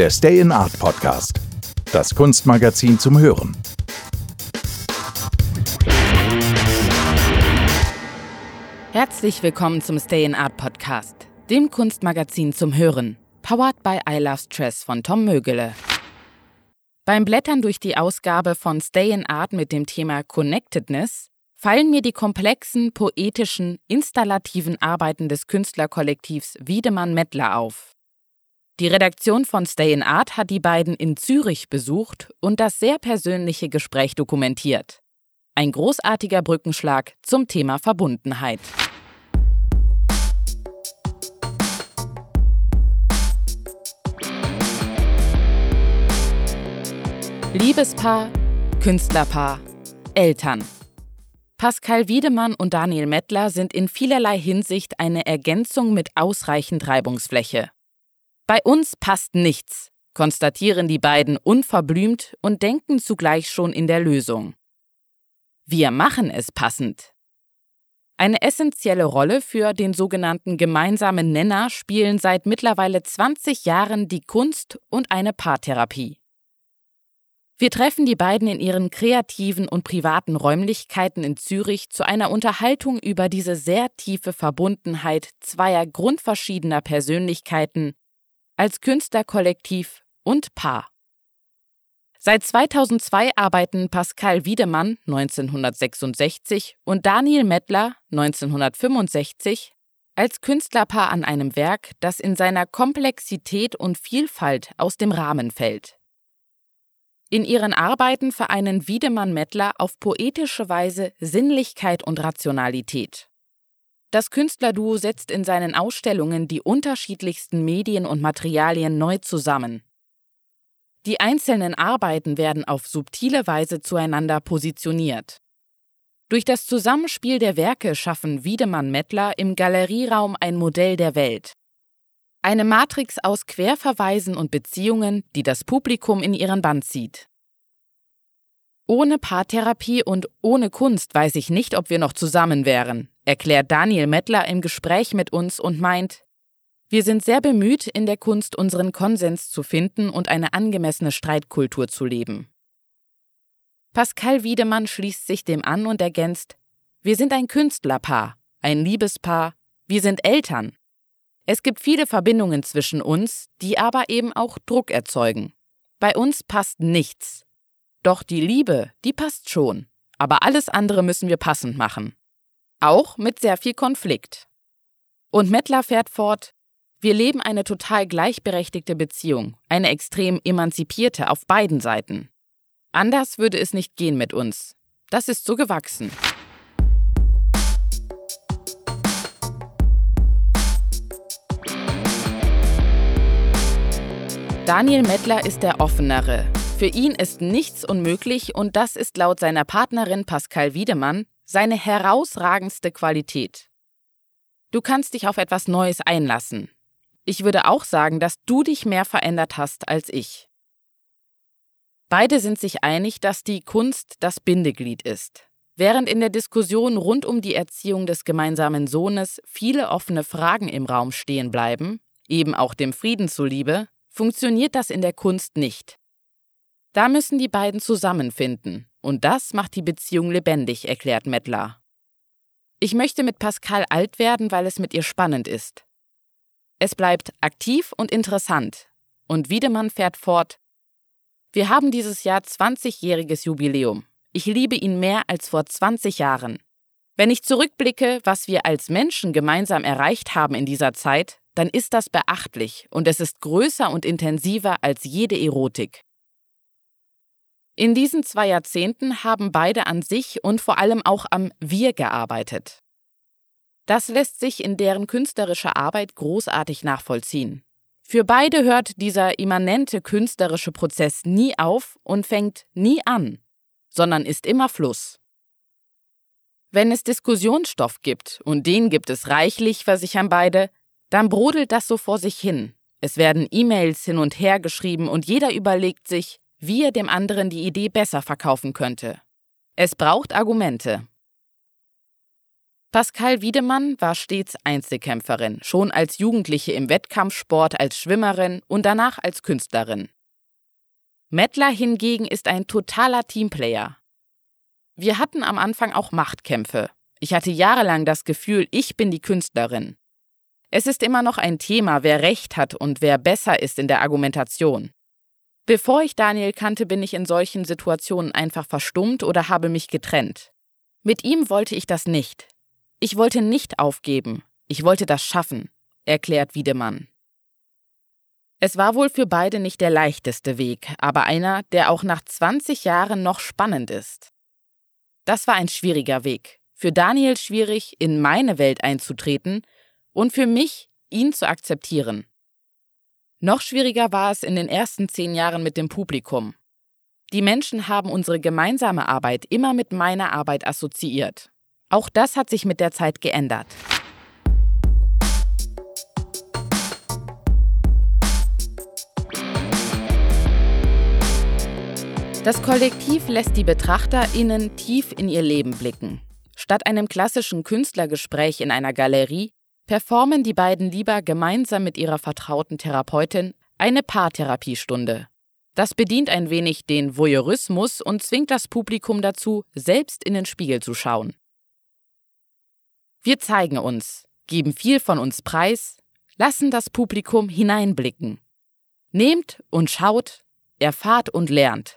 der Stay in Art Podcast. Das Kunstmagazin zum Hören. Herzlich willkommen zum Stay in Art Podcast, dem Kunstmagazin zum Hören. Powered by I Love Stress von Tom Mögele. Beim Blättern durch die Ausgabe von Stay in Art mit dem Thema Connectedness fallen mir die komplexen, poetischen, installativen Arbeiten des Künstlerkollektivs Wiedemann-Mettler auf. Die Redaktion von Stay in Art hat die beiden in Zürich besucht und das sehr persönliche Gespräch dokumentiert. Ein großartiger Brückenschlag zum Thema Verbundenheit. Liebespaar, Künstlerpaar, Eltern. Pascal Wiedemann und Daniel Mettler sind in vielerlei Hinsicht eine Ergänzung mit ausreichend Reibungsfläche. Bei uns passt nichts, konstatieren die beiden unverblümt und denken zugleich schon in der Lösung. Wir machen es passend. Eine essentielle Rolle für den sogenannten gemeinsamen Nenner spielen seit mittlerweile 20 Jahren die Kunst und eine Paartherapie. Wir treffen die beiden in ihren kreativen und privaten Räumlichkeiten in Zürich zu einer Unterhaltung über diese sehr tiefe Verbundenheit zweier grundverschiedener Persönlichkeiten als Künstlerkollektiv und Paar. Seit 2002 arbeiten Pascal Wiedemann 1966 und Daniel Mettler 1965 als Künstlerpaar an einem Werk, das in seiner Komplexität und Vielfalt aus dem Rahmen fällt. In ihren Arbeiten vereinen Wiedemann-Mettler auf poetische Weise Sinnlichkeit und Rationalität. Das Künstlerduo setzt in seinen Ausstellungen die unterschiedlichsten Medien und Materialien neu zusammen. Die einzelnen Arbeiten werden auf subtile Weise zueinander positioniert. Durch das Zusammenspiel der Werke schaffen Wiedemann-Mettler im Galerieraum ein Modell der Welt. Eine Matrix aus Querverweisen und Beziehungen, die das Publikum in ihren Band zieht. Ohne Paartherapie und ohne Kunst weiß ich nicht, ob wir noch zusammen wären, erklärt Daniel Mettler im Gespräch mit uns und meint, wir sind sehr bemüht, in der Kunst unseren Konsens zu finden und eine angemessene Streitkultur zu leben. Pascal Wiedemann schließt sich dem an und ergänzt, wir sind ein Künstlerpaar, ein Liebespaar, wir sind Eltern. Es gibt viele Verbindungen zwischen uns, die aber eben auch Druck erzeugen. Bei uns passt nichts. Doch die Liebe, die passt schon. Aber alles andere müssen wir passend machen. Auch mit sehr viel Konflikt. Und Mettler fährt fort, wir leben eine total gleichberechtigte Beziehung, eine extrem emanzipierte auf beiden Seiten. Anders würde es nicht gehen mit uns. Das ist so gewachsen. Daniel Mettler ist der Offenere. Für ihn ist nichts unmöglich und das ist laut seiner Partnerin Pascal Wiedemann seine herausragendste Qualität. Du kannst dich auf etwas Neues einlassen. Ich würde auch sagen, dass du dich mehr verändert hast als ich. Beide sind sich einig, dass die Kunst das Bindeglied ist. Während in der Diskussion rund um die Erziehung des gemeinsamen Sohnes viele offene Fragen im Raum stehen bleiben, eben auch dem Frieden zuliebe, funktioniert das in der Kunst nicht. Da müssen die beiden zusammenfinden, und das macht die Beziehung lebendig, erklärt Mettler. Ich möchte mit Pascal alt werden, weil es mit ihr spannend ist. Es bleibt aktiv und interessant. Und Wiedemann fährt fort. Wir haben dieses Jahr 20-jähriges Jubiläum. Ich liebe ihn mehr als vor 20 Jahren. Wenn ich zurückblicke, was wir als Menschen gemeinsam erreicht haben in dieser Zeit, dann ist das beachtlich und es ist größer und intensiver als jede Erotik. In diesen zwei Jahrzehnten haben beide an sich und vor allem auch am Wir gearbeitet. Das lässt sich in deren künstlerischer Arbeit großartig nachvollziehen. Für beide hört dieser immanente künstlerische Prozess nie auf und fängt nie an, sondern ist immer Fluss. Wenn es Diskussionsstoff gibt, und den gibt es reichlich, versichern beide, dann brodelt das so vor sich hin. Es werden E-Mails hin und her geschrieben und jeder überlegt sich, wie er dem anderen die Idee besser verkaufen könnte. Es braucht Argumente. Pascal Wiedemann war stets Einzelkämpferin, schon als Jugendliche im Wettkampfsport als Schwimmerin und danach als Künstlerin. Mettler hingegen ist ein totaler Teamplayer. Wir hatten am Anfang auch Machtkämpfe. Ich hatte jahrelang das Gefühl, ich bin die Künstlerin. Es ist immer noch ein Thema, wer Recht hat und wer besser ist in der Argumentation. Bevor ich Daniel kannte, bin ich in solchen Situationen einfach verstummt oder habe mich getrennt. Mit ihm wollte ich das nicht. Ich wollte nicht aufgeben. Ich wollte das schaffen, erklärt Wiedemann. Es war wohl für beide nicht der leichteste Weg, aber einer, der auch nach 20 Jahren noch spannend ist. Das war ein schwieriger Weg. Für Daniel schwierig, in meine Welt einzutreten und für mich, ihn zu akzeptieren. Noch schwieriger war es in den ersten zehn Jahren mit dem Publikum. Die Menschen haben unsere gemeinsame Arbeit immer mit meiner Arbeit assoziiert. Auch das hat sich mit der Zeit geändert. Das Kollektiv lässt die BetrachterInnen tief in ihr Leben blicken. Statt einem klassischen Künstlergespräch in einer Galerie performen die beiden lieber gemeinsam mit ihrer vertrauten Therapeutin eine Paartherapiestunde. Das bedient ein wenig den Voyeurismus und zwingt das Publikum dazu, selbst in den Spiegel zu schauen. Wir zeigen uns, geben viel von uns preis, lassen das Publikum hineinblicken. Nehmt und schaut, erfahrt und lernt.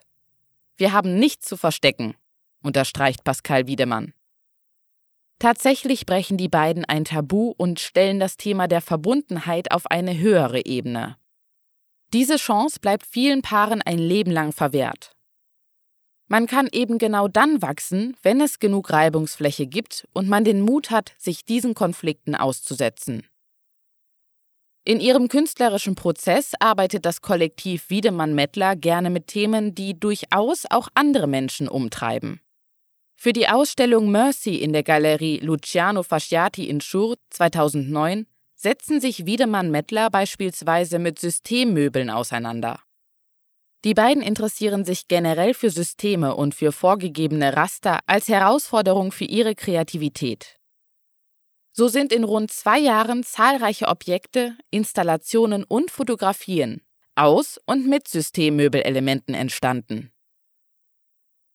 Wir haben nichts zu verstecken, unterstreicht Pascal Wiedemann. Tatsächlich brechen die beiden ein Tabu und stellen das Thema der Verbundenheit auf eine höhere Ebene. Diese Chance bleibt vielen Paaren ein Leben lang verwehrt. Man kann eben genau dann wachsen, wenn es genug Reibungsfläche gibt und man den Mut hat, sich diesen Konflikten auszusetzen. In ihrem künstlerischen Prozess arbeitet das Kollektiv Wiedemann-Mettler gerne mit Themen, die durchaus auch andere Menschen umtreiben. Für die Ausstellung Mercy in der Galerie Luciano Fasciati in Schur 2009 setzen sich Wiedemann-Mettler beispielsweise mit Systemmöbeln auseinander. Die beiden interessieren sich generell für Systeme und für vorgegebene Raster als Herausforderung für ihre Kreativität. So sind in rund zwei Jahren zahlreiche Objekte, Installationen und Fotografien aus und mit Systemmöbelelementen entstanden.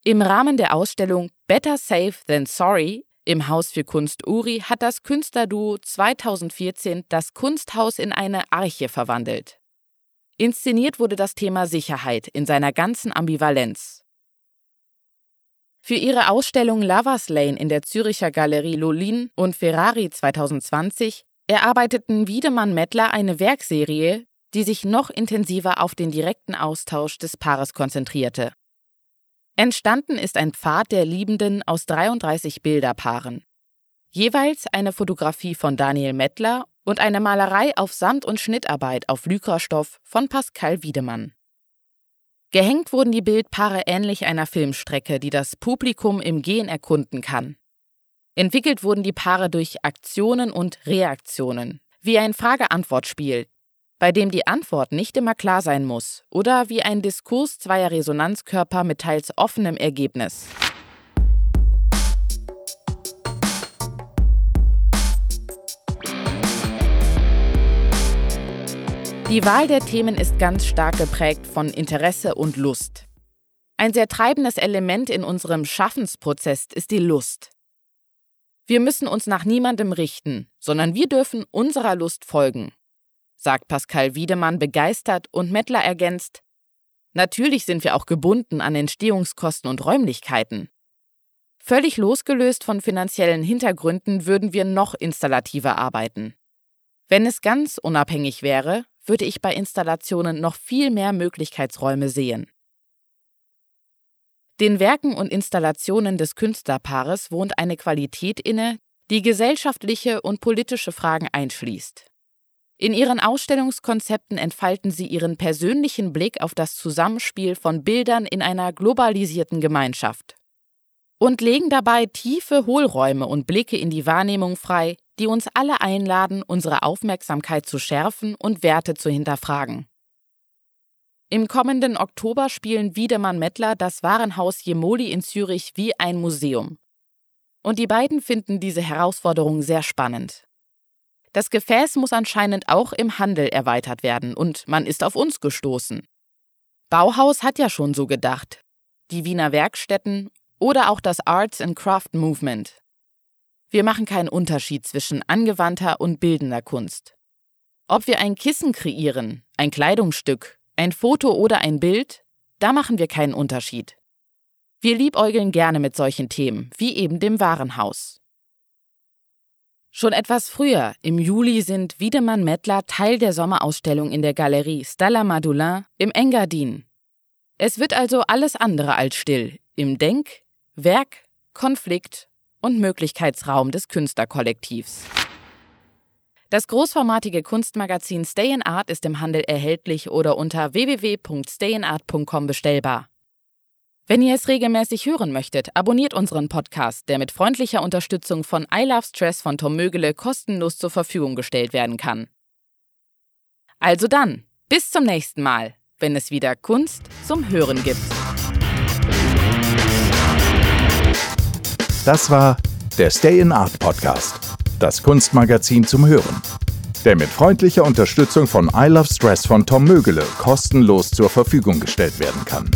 Im Rahmen der Ausstellung Better Safe Than Sorry im Haus für Kunst Uri hat das Künstlerduo 2014 das Kunsthaus in eine Arche verwandelt. Inszeniert wurde das Thema Sicherheit in seiner ganzen Ambivalenz. Für ihre Ausstellung Lovers Lane in der Züricher Galerie Lolin und Ferrari 2020 erarbeiteten Wiedemann-Mettler eine Werkserie, die sich noch intensiver auf den direkten Austausch des Paares konzentrierte. Entstanden ist ein Pfad der Liebenden aus 33 Bilderpaaren. Jeweils eine Fotografie von Daniel Mettler und eine Malerei auf Sand- und Schnittarbeit auf Lycrastoff von Pascal Wiedemann. Gehängt wurden die Bildpaare ähnlich einer Filmstrecke, die das Publikum im Gehen erkunden kann. Entwickelt wurden die Paare durch Aktionen und Reaktionen, wie ein Frage-Antwort-Spiel, bei dem die Antwort nicht immer klar sein muss, oder wie ein Diskurs zweier Resonanzkörper mit teils offenem Ergebnis. Die Wahl der Themen ist ganz stark geprägt von Interesse und Lust. Ein sehr treibendes Element in unserem Schaffensprozess ist die Lust. Wir müssen uns nach niemandem richten, sondern wir dürfen unserer Lust folgen, sagt Pascal Wiedemann begeistert und Mettler ergänzt, Natürlich sind wir auch gebunden an Entstehungskosten und Räumlichkeiten. Völlig losgelöst von finanziellen Hintergründen würden wir noch installativer arbeiten. Wenn es ganz unabhängig wäre, würde ich bei Installationen noch viel mehr Möglichkeitsräume sehen. Den Werken und Installationen des Künstlerpaares wohnt eine Qualität inne, die gesellschaftliche und politische Fragen einschließt. In ihren Ausstellungskonzepten entfalten sie ihren persönlichen Blick auf das Zusammenspiel von Bildern in einer globalisierten Gemeinschaft und legen dabei tiefe Hohlräume und Blicke in die Wahrnehmung frei, die uns alle einladen, unsere Aufmerksamkeit zu schärfen und Werte zu hinterfragen. Im kommenden Oktober spielen Wiedemann Mettler das Warenhaus Jemoli in Zürich wie ein Museum. Und die beiden finden diese Herausforderung sehr spannend. Das Gefäß muss anscheinend auch im Handel erweitert werden und man ist auf uns gestoßen. Bauhaus hat ja schon so gedacht. Die Wiener Werkstätten oder auch das Arts and Craft Movement. Wir machen keinen Unterschied zwischen angewandter und bildender Kunst. Ob wir ein Kissen kreieren, ein Kleidungsstück, ein Foto oder ein Bild, da machen wir keinen Unterschied. Wir liebäugeln gerne mit solchen Themen, wie eben dem Warenhaus. Schon etwas früher, im Juli, sind Wiedemann Mettler Teil der Sommerausstellung in der Galerie Stella Madulin im Engadin. Es wird also alles andere als still im Denk-, Werk-, Konflikt- und Möglichkeitsraum des Künstlerkollektivs. Das großformatige Kunstmagazin Stay in Art ist im Handel erhältlich oder unter www.stayinart.com bestellbar. Wenn ihr es regelmäßig hören möchtet, abonniert unseren Podcast, der mit freundlicher Unterstützung von I Love Stress von Tom Mögele kostenlos zur Verfügung gestellt werden kann. Also dann, bis zum nächsten Mal, wenn es wieder Kunst zum Hören gibt. Das war der Stay in Art Podcast, das Kunstmagazin zum Hören, der mit freundlicher Unterstützung von I Love Stress von Tom Mögele kostenlos zur Verfügung gestellt werden kann.